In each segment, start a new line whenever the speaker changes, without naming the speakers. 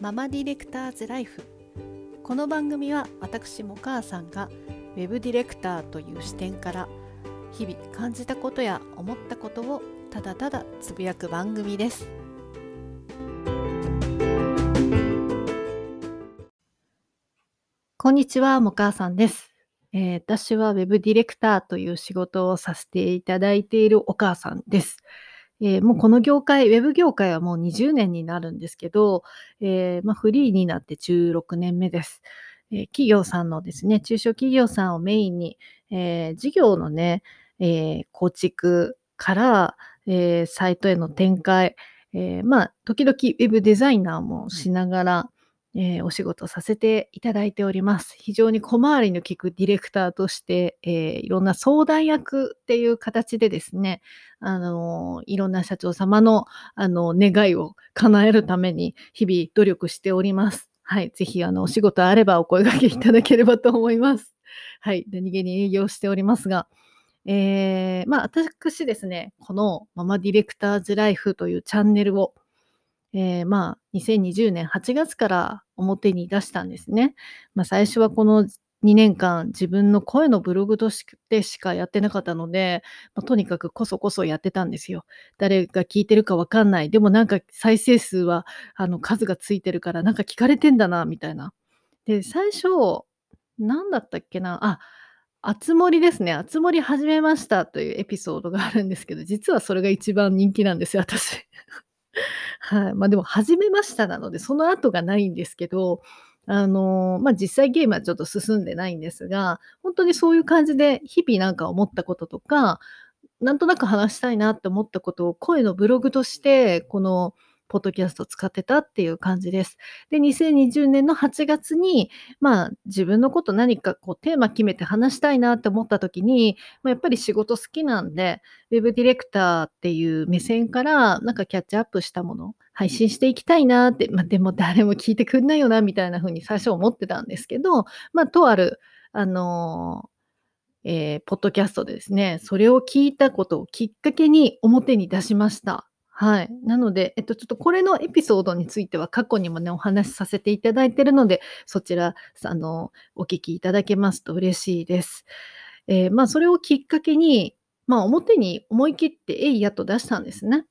ママディレクターズライフ。この番組は私も母さんがウェブディレクターという視点から日々感じたことや思ったことをただただつぶやく番組です。こんにちはも母さんです、えー私はウェブディレクターという仕事をさせていただいているお母さんです。えーもうこの業界、ウェブ業界はもう20年になるんですけど、えーまあ、フリーになって16年目です。えー企業さんのですね、中小企業さんをメインに、えー事業のね、えー構築から、えーサイトへの展開、えーまあ、時々ウェブデザイナーもしながら、えーお仕事させていただいております。非常に小回りの利くディレクターとして、えーいろんな相談役っていう形でですね、あのいろんな社長様のあの願いを叶えるために日々努力しております。はい。ぜひ、あの、お仕事あればお声掛けいただければと思います。はい。何気に営業しておりますが、えー、まあ、私ですね、このママディレクターズライフというチャンネルを、えーまあ、2020年8月から表に出したんですね。まあ、最初はこの2年間自分の声のブログとしてしかやってなかったので、まあとにかくこそこそやってたんですよ。誰が聞いてるかわかんない。でもなんか再生数はあの数がついてるからなんか聞かれてんだな、みたいな。で、最初、何だったっけな。あ、あつ森ですね。あつ森始めましたというエピソードがあるんですけど、実はそれが一番人気なんですよ、私。はい。まあでも、始めましたなので、その後がないんですけど、あのまあ実際ゲームはちょっと進んでないんですが、本当にそういう感じで日々なんか思ったこととか、なんとなく話したいなって思ったことを声のブログとして、このポッドキャスト使ってたっていう感じです。で、2020年の8月に、まあ自分のこと何かこうテーマ決めて話したいなって思った時に、まあ、やっぱり仕事好きなんで、ウェブディレクターっていう目線からなんかキャッチアップしたもの、配信していきたいなって、まあでも誰も聞いてくんないよなみたいな風に最初思ってたんですけど、まあとある、あのえーポッドキャストでですね、それを聞いたことをきっかけに表に出しました。はい。なので、えっと、ちょっとこれのエピソードについては過去にもね、お話しさせていただいてるので、そちら、あの、お聞きいただけますと嬉しいです。えーまあ、それをきっかけに、まあ、表に思い切って、えいやと出したんですね。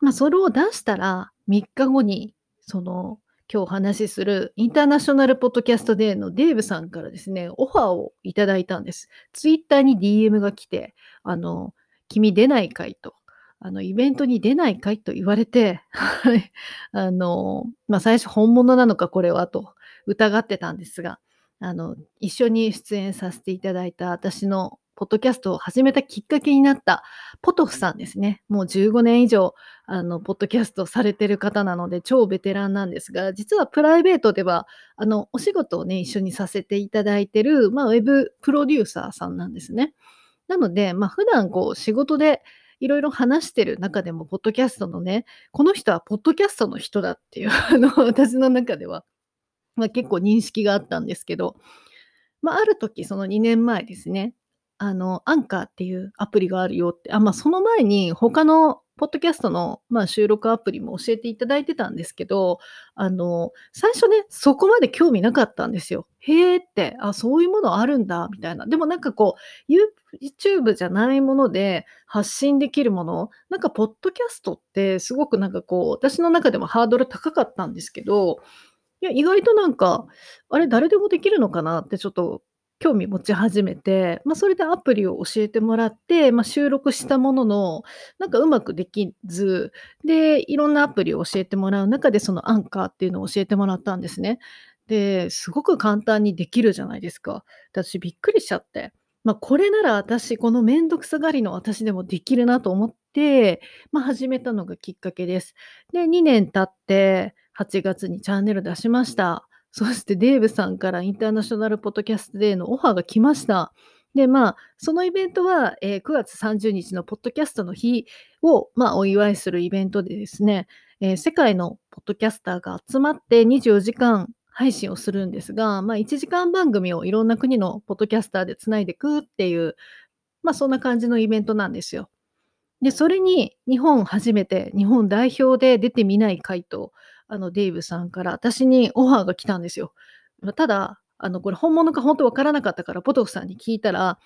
まあ、それを出したら、3日後に、その、今日お話しするインターナショナルポッドキャストデーのデーブさんからですね、オファーをいただいたんです。ツイッターに DM が来て、あの、君出ないかいと。あの、イベントに出ないかいと言われて、あの、まあ、最初本物なのかこれはと疑ってたんですが、あの、一緒に出演させていただいた私のポッドキャストを始めたきっかけになったポトフさんですね。もう15年以上、あの、ポッドキャストされてる方なので、超ベテランなんですが、実はプライベートでは、あの、お仕事をね、一緒にさせていただいてる、まあ、ウェブプロデューサーさんなんですね。なので、まあ、普段こう、仕事でいろいろ話してる中でも、ポッドキャストのね、この人はポッドキャストの人だっていう、あの、私の中では、まあ、結構認識があったんですけど、まあ、ある時、その2年前ですね、あの、アンカーっていうアプリがあるよって、あ、まあ、その前に他のポッドキャストの、まあ、収録アプリも教えていただいてたんですけど、あの、最初ね、そこまで興味なかったんですよ。へーって、あ、そういうものあるんだ、みたいな。でもなんかこう、YouTube じゃないもので発信できるもの、なんかポッドキャストってすごくなんかこう、私の中でもハードル高かったんですけど、いや、意外となんか、あれ、誰でもできるのかなってちょっと興味持ち始めて、まあ、それでアプリを教えてもらって、まあ、収録したものの、なんかうまくできず、で、いろんなアプリを教えてもらう中で、そのアンカーっていうのを教えてもらったんですね。で、すごく簡単にできるじゃないですか。私びっくりしちゃって。まあ、これなら私、このめんどくさがりの私でもできるなと思って、まあ、始めたのがきっかけです。で、2年経って、8月にチャンネル出しました。そしてデーブさんからインターナショナルポッドキャストデーのオファーが来ました。で、まあ、そのイベントは、えー9月30日のポッドキャストの日を、まあ、お祝いするイベントでですね、えー世界のポッドキャスターが集まって24時間配信をするんですが、まあ、1時間番組をいろんな国のポッドキャスターでつないでいくっていう、まあ、そんな感じのイベントなんですよ。で、それに日本初めて、日本代表で出てみないかいと、あの、デイブさんから私にオファーが来たんですよ。ただ、あの、これ本物かほんとわからなかったから、ポトフさんに聞いたら、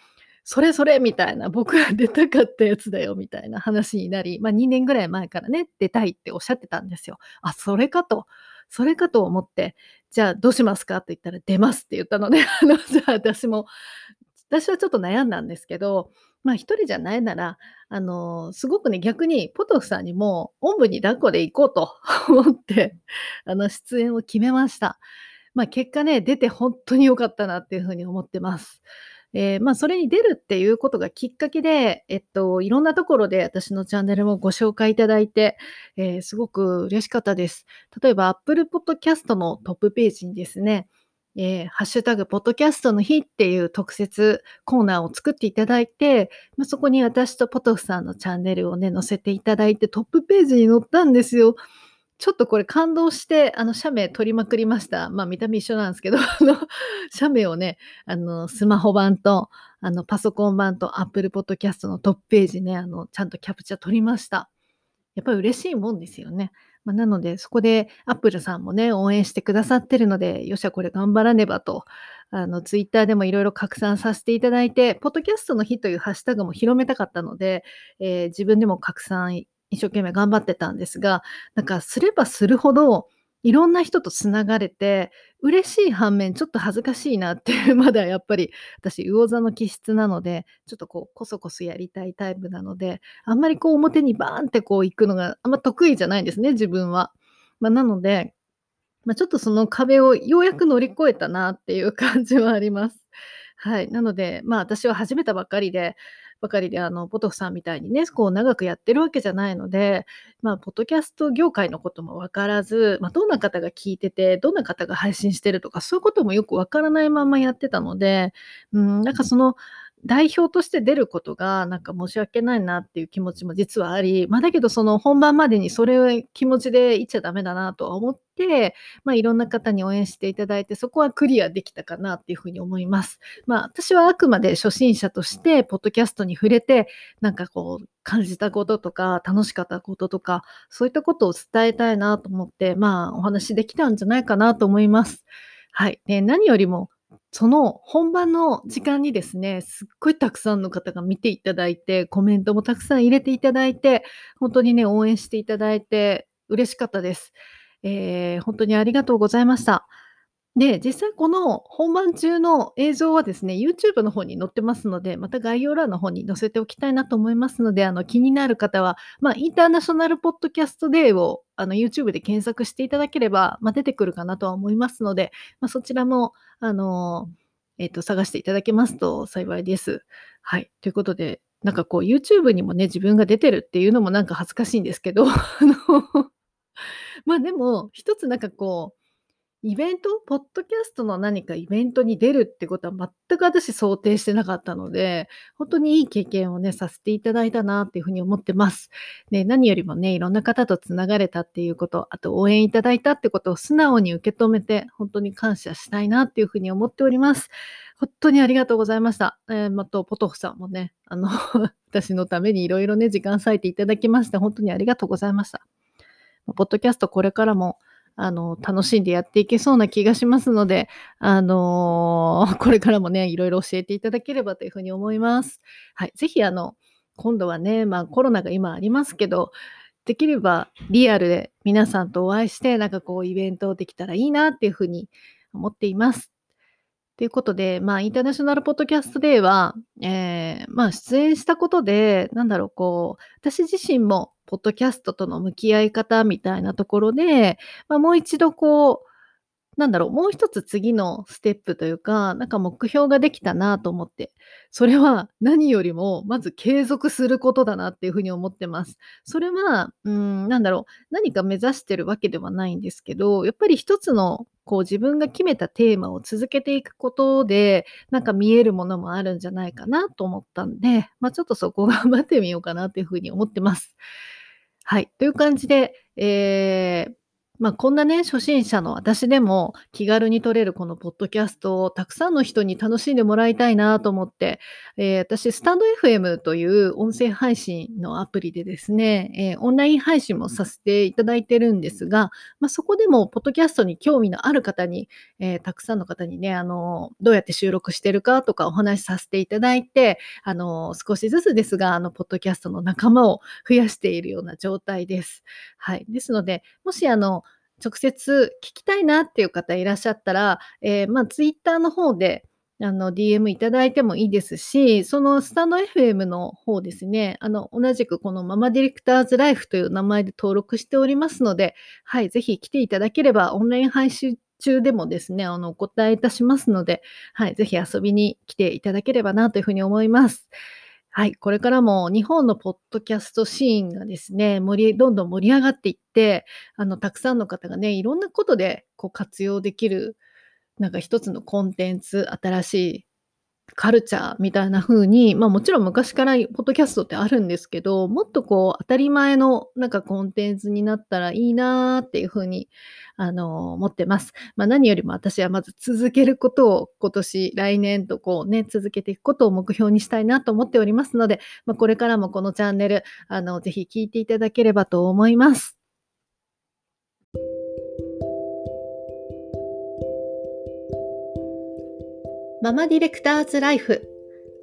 それそれみたいな、僕が出たかったやつだよみたいな話になり、ま、2年ぐらい前からね、出たいっておっしゃってたんですよ。あ、それかと。それかと思って、じゃあどうしますかって言ったら、出ますって言ったので、あの、じゃあ私も、私はちょっと悩んだんですけど、まあ、1人じゃないなら、あの、すごくね、逆にポトフさんにも、おんぶに抱っこで行こうと 思って、あの、出演を決めました。まあ、結果ね、出てほんとに良かったなっていう風に思ってます。ええ、ま、それに出るっていうことがきっかけで、えっと、いろんなところで私のチャンネルもご紹介いただいて、ええ、すごく嬉しかったです。例えば Apple Podcast のトップページにですね、ええ、ハッシュタグポッドキャストの日っていう特設コーナーを作っていただいて、まあ、そこに私とポトフさんのチャンネルをね、載せていただいてトップページに載ったんですよ。ちょっとこれ感動して、あの、写メ撮りまくりました。まあ、見た目一緒なんですけど、あの、写メをね、あの、スマホ版と、あの、パソコン版と Apple Podcast のトップページね、あの、ちゃんとキャプチャー撮りました。やっぱり嬉しいもんですよね。ま、なので、そこでアップルさんもね、応援してくださってるので、よっしゃ、これ頑張らねばと、あの、Twitter でも色々拡散させていただいて、ポッドキャストの日というハッシュタグも広めたかったので、ええ、自分でも拡散一生懸命頑張ってたんですが、なんかすればするほど、いろんな人と繋がれて、嬉しい反面ちょっと恥ずかしいなっていう、まだやっぱり私魚座の気質なので、ちょっとこうコソコソやりたいタイプなので、あんまりこう表にバーンってこう行くのがあんま得意じゃないんですね、自分は。ま、なので、ま、ちょっとその壁をようやく乗り越えたなっていう感じはあります。はい。なので、まあ、私は始めたばっかりでばかりで、あの、ポトフさんみたいにね、こう長くやってるわけじゃないので、まあ、ポッドキャスト業界のこともわからず、まあ、どんな方が聞いてて、どんな方が配信してるとか、そういうこともよくわからないままやってたので、うん、なんかその代表として出ることが、なんか申し訳ないなっていう気持ちも実はあり、まあ、だけどその本番までにそれを気持ちでいっちゃダメだなとは思って、まあ、いろんな方に応援していただいて、そこはクリアできたかなっていう風に思います。まあ、私はあくまで初心者としてポッドキャストに触れて、なんかこう感じたこととか、楽しかったこととか、そういったことを伝えたいなと思って、まあ、お話できたんじゃないかなと思います。はい。で、何よりもその本番の時間にですね、すっごいたくさんの方が見ていただいて、コメントもたくさん入れていただいて、ほんとにね、応援していただいて嬉しかったです。ええ、ほんとにありがとうございました。で、実際この本番中の映像はですね、YouTube の方に載ってますので、また概要欄の方に載せておきたいなと思いますので、あの、気になる方は、ま、インターナショナルポッドキャストデーを、あの、YouTube で検索していただければ、ま、出てくるかなとは思いますので、ま、そちらも、あの、えっと、探していただけますと幸いです。はい。ということで、なんかこう YouTube にもね、自分が出てるっていうのもなんか恥ずかしいんですけど、あの、ま、でも、一つなんかこうイベント、ポッドキャストの何かイベントに出るってことは全く私想定してなかったので、ほんとにいい経験をね、させていただいたなっていう風に思ってます。で、何よりもね、いろんな方と繋がれたっていうこと、あと応援いただいたってことを素直に受け止めて、ほんとに感謝したいなっていう風に思っております。ほんとにありがとうございました。ええ、まと、ポトフさんもね、あの、私のために色々ね、時間割いていただきまして、ほんとにありがとうございました。ポッドキャストこれからもあの、楽しんでやっていけそうな気がしますので、あの、これからもね、色々教えていただければという風に思います。はい、是非あの、今度はね、まあ、コロナが今ありますけど、できればリアルで皆さんとお会いして、なんかこうイベントできたらいいなっていう風に思っています。ということで、まあ、インターナショナルポッドキャストデーは、ええ、まあ、出演したことで、なんだろう、こう、私自身もポッドキャストとの向き合い方みたいなところで、まあ、もう一度こう、なんだろう、もう一つ次のステップというか、なんか目標ができたなと思って。それは何よりもまず継続することだなっていう風に思ってます。それは、うん、なんだろう、何か目指してるわけではないんですけど、やっぱり一つのこう自分が決めたテーマを続けていくことで、なんか見えるものもあるんじゃないかなと思ったんで、まあ、ちょっとそこ頑張ってみようかなっていう風に思ってます。はい、という感じで、えー、まあ、こんなね、初心者の私でも気軽に撮れるこのポッドキャストをたくさんの人に楽しんでもらいたいなと思って、えー、私、スタンド FM という音声配信のアプリでですね、えー、オンライン配信もさせていただいてるんですが、まあ、そこでもポッドキャストに興味のある方に、えー、たくさんの方にね、あの、どうやって収録してるかとかお話しさせていただいて、あの、少しずつですが、あの、ポッドキャストの仲間を増やしているような状態です。はい。ですので、もしあの、直接聞きたいなっていう方いらっしゃったら、えー、まあ、ツイッターの方で、あの、DM いただいてもいいですし、そのスタンド FM の方ですね、あの、同じくこのママディレクターズライフという名前で登録しておりますので、はい、ぜひ来ていただければ、オンライン配信中でもですね、あの、お答えいたしますので、はい、ぜひ遊びに来ていただければなというふうに思います。はい、これからも日本のポッドキャストシーンがですね、盛りどんどん盛り上がっていって、あの、たくさんの方がね、いろんなことでこう活用できる、なんか一つのコンテンツ、新しいカルチャーみたいな風に、まあもちろん昔からポッドキャストってあるんですけど、もっとこう当たり前のなんかコンテンツになったらいいなーっていう風に、あのー、思ってます。まあ何よりも私はまず続けることを今年、来年とこうね、続けていくことを目標にしたいなと思っておりますので、まあこれからもこのチャンネル、あの、ぜひ聞いていただければと思います。ママディレクターズライフ。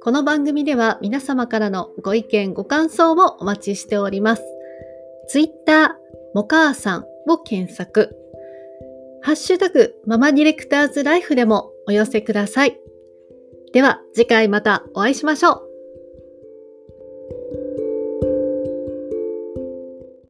この番組では皆様からのご意見、ご感想をお待ちしております。ツイッター、もかあさんを検索。ハッシュタグ、ママディレクターズライフでもお寄せください。では次回またお会いしましょう。